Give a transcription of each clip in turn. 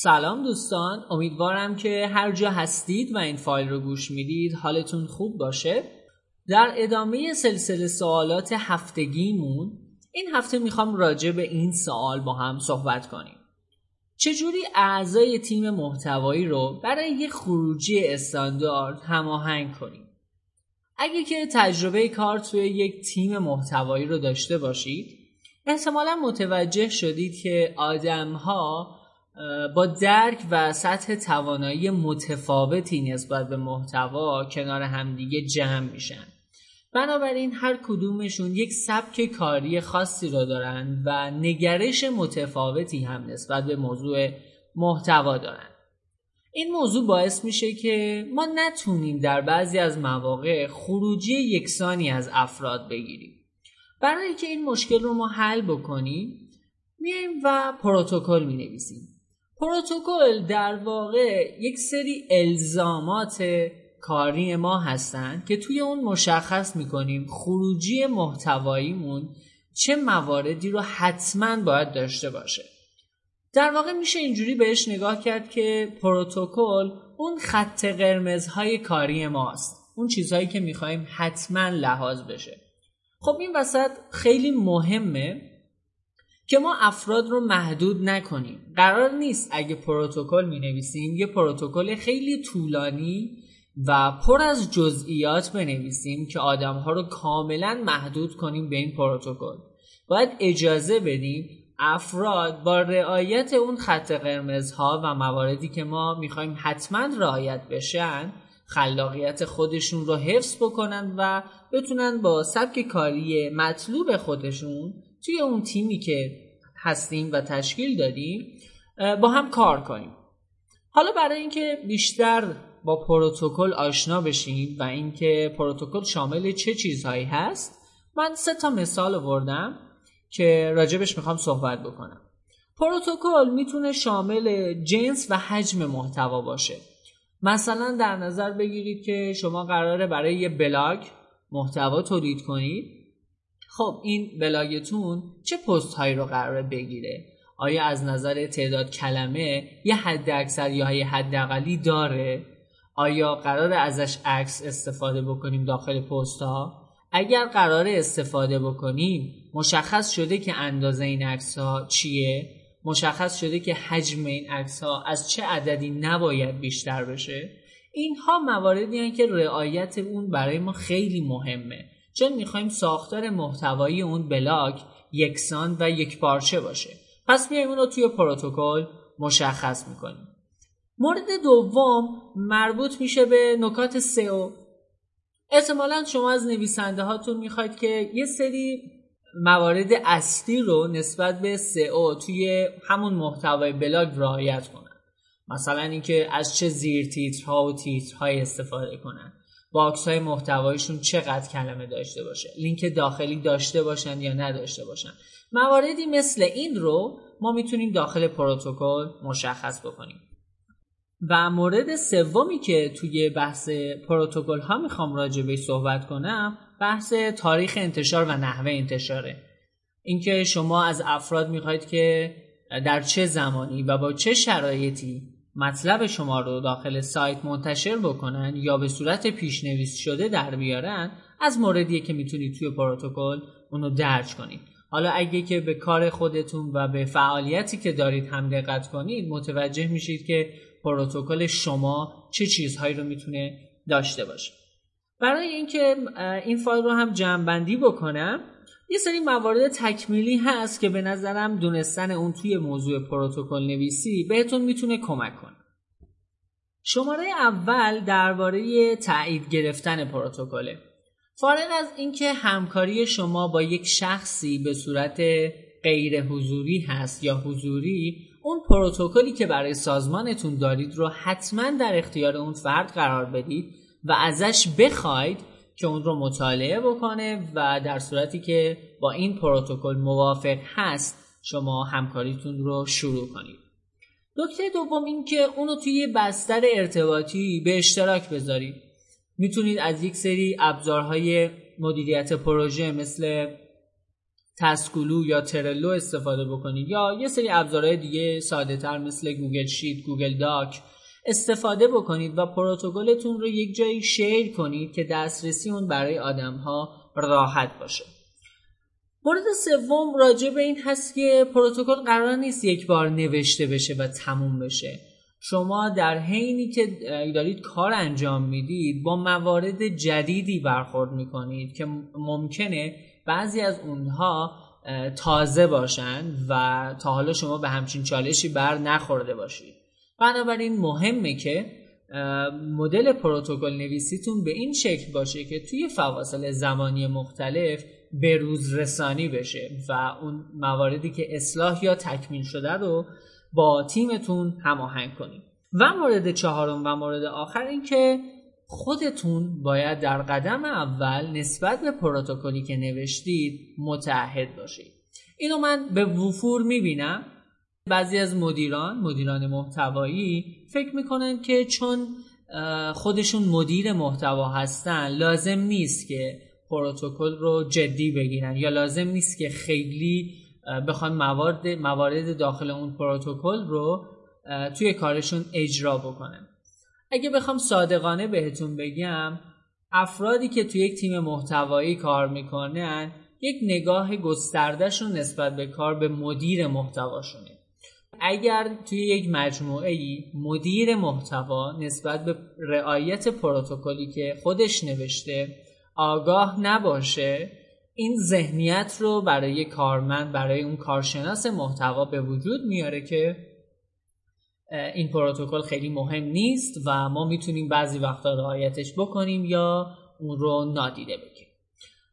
سلام دوستان امیدوارم که هر جا هستید و این فایل رو گوش می‌دید حالتون خوب باشه. در ادامه سلسله سوالات هفتگیمون این هفته می‌خوام راجع به این سوال با هم صحبت کنیم. چجوری اعضای تیم محتوایی رو برای یه خروجی استاندارد هماهنگ کنیم؟ اگه که تجربه کار توی یک تیم محتوایی رو داشته باشید احتمالا متوجه شدید که آدم ها با درک و سطح توانایی متفاوتی نسبت به محتوا کنار همدیگه جمع میشن. بنابراین هر کدومشون یک سبک کاری خاصی را دارند و نگرش متفاوتی هم نسبت به موضوع محتوا دارند این موضوع باعث میشه که ما نتونیم در بعضی از مواقع خروجی یکسانی از افراد بگیریم. برای که این مشکل رو ما حل بکنیم میایم و پروتکل می نویسیم پروتکل در واقع یک سری الزامات کاری ما هستند که توی اون مشخص می‌کنیم خروجی محتواییمون چه مواردی رو حتما باید داشته باشه. در واقع میشه اینجوری بهش نگاه کرد که پروتکل اون خط قرمزهای کاری ماست. اون چیزهایی که می‌خوایم حتما لحاظ بشه. خب این وسط خیلی مهمه. که ما افراد رو محدود نکنیم. قرار نیست اگه پروتکل می نویسیم یه پروتکل خیلی طولانی و پر از جزئیات بنویسیم که آدم ها رو کاملا محدود کنیم به این پروتکل. باید اجازه بدیم افراد با رعایت اون خط قرمزها و مواردی که ما می‌خوایم حتما رعایت بشن خلاقیت خودشون رو حفظ بکنن و بتونن با سبک کاری مطلوب خودشون توی اون تیمی که هستیم و تشکیل دادیم با هم کار کنیم. حالا برای اینکه بیشتر با پروتکل آشنا بشیم و اینکه پروتکل شامل چه چیزهایی هست من سه تا مثال آوردم که راجبش می‌خوام صحبت بکنم. پروتکل می‌تونه شامل جنس و حجم محتوا باشه. مثلا در نظر بگیرید که شما قراره برای یه بلاگ محتوا تولید کنید. خب این بلاگتون چه پست هایی رو قراره بگیره؟ آیا از نظر تعداد کلمه یه حد اکثر یا یه حد اقلی داره؟ آیا قرار ازش عکس استفاده بکنیم داخل پست ها اگر قرار استفاده بکنیم مشخص شده که اندازه این عکس ها چیه؟ مشخص شده که حجم این عکس ها از چه عددی نباید بیشتر بشه؟ اینها مواردی هستند که رعایت اون برای ما خیلی مهمه. چون می‌خوایم ساختار محتوایی اون بلاگ یکسان و یک پارچه باشه؟ پس میایم اون رو توی پروتکل مشخص می‌کنیم. مورد دوم مربوط میشه به نکات سئو. احتمالا شما از نویسنده هاتون می‌خواید که یه سری موارد اصلی رو نسبت به SEO توی همون محتوای بلاگ رعایت کنن. مثلا اینکه از چه زیر تیترها و تیترهای استفاده کنن. box های محتوایشون چقدر کلمه داشته باشه لینک داخلی داشته باشن یا نداشته باشن. مواردی مثل این رو ما می‌تونیم داخل پروتکل مشخص بکنیم. و مورد سومی که توی بحث پروتکل ها می‌خوام راجع به صحبت کنم بحث تاریخ انتشار و نحوه انتشاره. اینکه شما از افراد می‌خواید که در چه زمانی و با چه شرایطی مطلب شما رو داخل سایت منتشر بکنن یا به صورت پیشنویس شده در بیارن از موردیه که می‌تونید توی پروتکل اونو درج کنید. حالا اگه که به کار خودتون و به فعالیتی که دارید هم دقت کنید متوجه میشید که پروتکل شما چه چیزهایی رو می‌تونه داشته باشه. برای اینکه این فایل رو هم جمع بکنم یه سری موارد تکمیلی هست که به نظرم دونستن اون توی موضوع پروتکل نویسی بهتون می‌تونه کمک کنه. شماره اول درباره تایید گرفتن پروتکله. فارغ از اینکه همکاری شما با یک شخصی به صورت غیر حضوری هست یا حضوری اون پروتکلی که برای سازمانتون دارید رو حتما در اختیار اون فرد قرار بدید و ازش بخواید که اون رو مطالعه بکنه و در صورتی که با این پروتکل موافق هست شما همکاریتون رو شروع کنید. نکته دوم این که اونو توی بستر ارتباطی به اشتراک بذارید. می‌تونید از یک سری ابزارهای مدیریت پروژه مثل Taskulu یا Trello استفاده بکنید یا یه سری ابزارهای دیگه ساده تر مثل Google Sheet Google Doc استفاده بکنید و پروتکلتون رو یک جایی شیر کنید که دسترسی اون برای آدم ها راحت باشه. مورد سوم راجع به این هست که پروتکل قرار نیست یک بار نوشته بشه و تموم بشه. شما در حینی که دارید کار انجام می‌دید با موارد جدیدی برخورد می‌کنید که ممکنه بعضی از اونها تازه باشن و تا حالا شما به همچین چالشی بر نخورده باشید. بنابراین مهمه که مدل پروتکل نویسیتون به این شکل باشه که توی فواصل زمانی مختلف به روز رسانی بشه و اون مواردی که اصلاح یا تکمیل شده رو با تیمتون هماهنگ کنید و مورد چهارم و مورد آخر این که خودتون باید در قدم اول نسبت به پروتکلی که نوشتید متعهد باشید. اینو من به وفور می‌بینم. بعضی از مدیران مدیران محتوایی فکر می‌کنن که چون خودشون مدیر محتوا هستن لازم نیست که پروتکل رو جدی بگیرن یا لازم نیست که خیلی بخوان موارد موارد داخل اون پروتکل رو توی کارشون اجرا بکنن. اگه بخوام صادقانه بهتون بگم افرادی که توی یک تیم محتوایی کار می‌کنن یک نگاه گستردهشون نسبت به کار به مدیر محتواشونه. اگر توی یک مجموعه ای مدیر محتوا نسبت به رعایت پروتکلی که خودش نوشته آگاه نباشه این ذهنیت رو برای کارمند برای اون کارشناس محتوا به وجود میاره که این پروتکل خیلی مهم نیست و ما می‌تونیم بعضی وقتا رعایتش بکنیم یا اون رو نادیده بگیریم.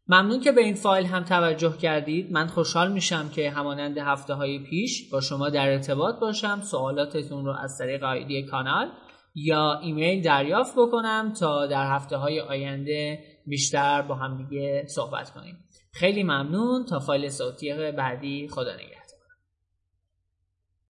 ممنون که به این فایل هم توجه کردید. من خوشحال میشم که همانند هفته های پیش با شما در ارتباط باشم. سوالاتتون رو از طریق آیدی کانال یا ایمیل دریافت بکنم تا در هفته های آینده بیشتر با هم دیگه صحبت کنیم. خیلی ممنون. تا فایل صوتی بعدی خدا نگهدار.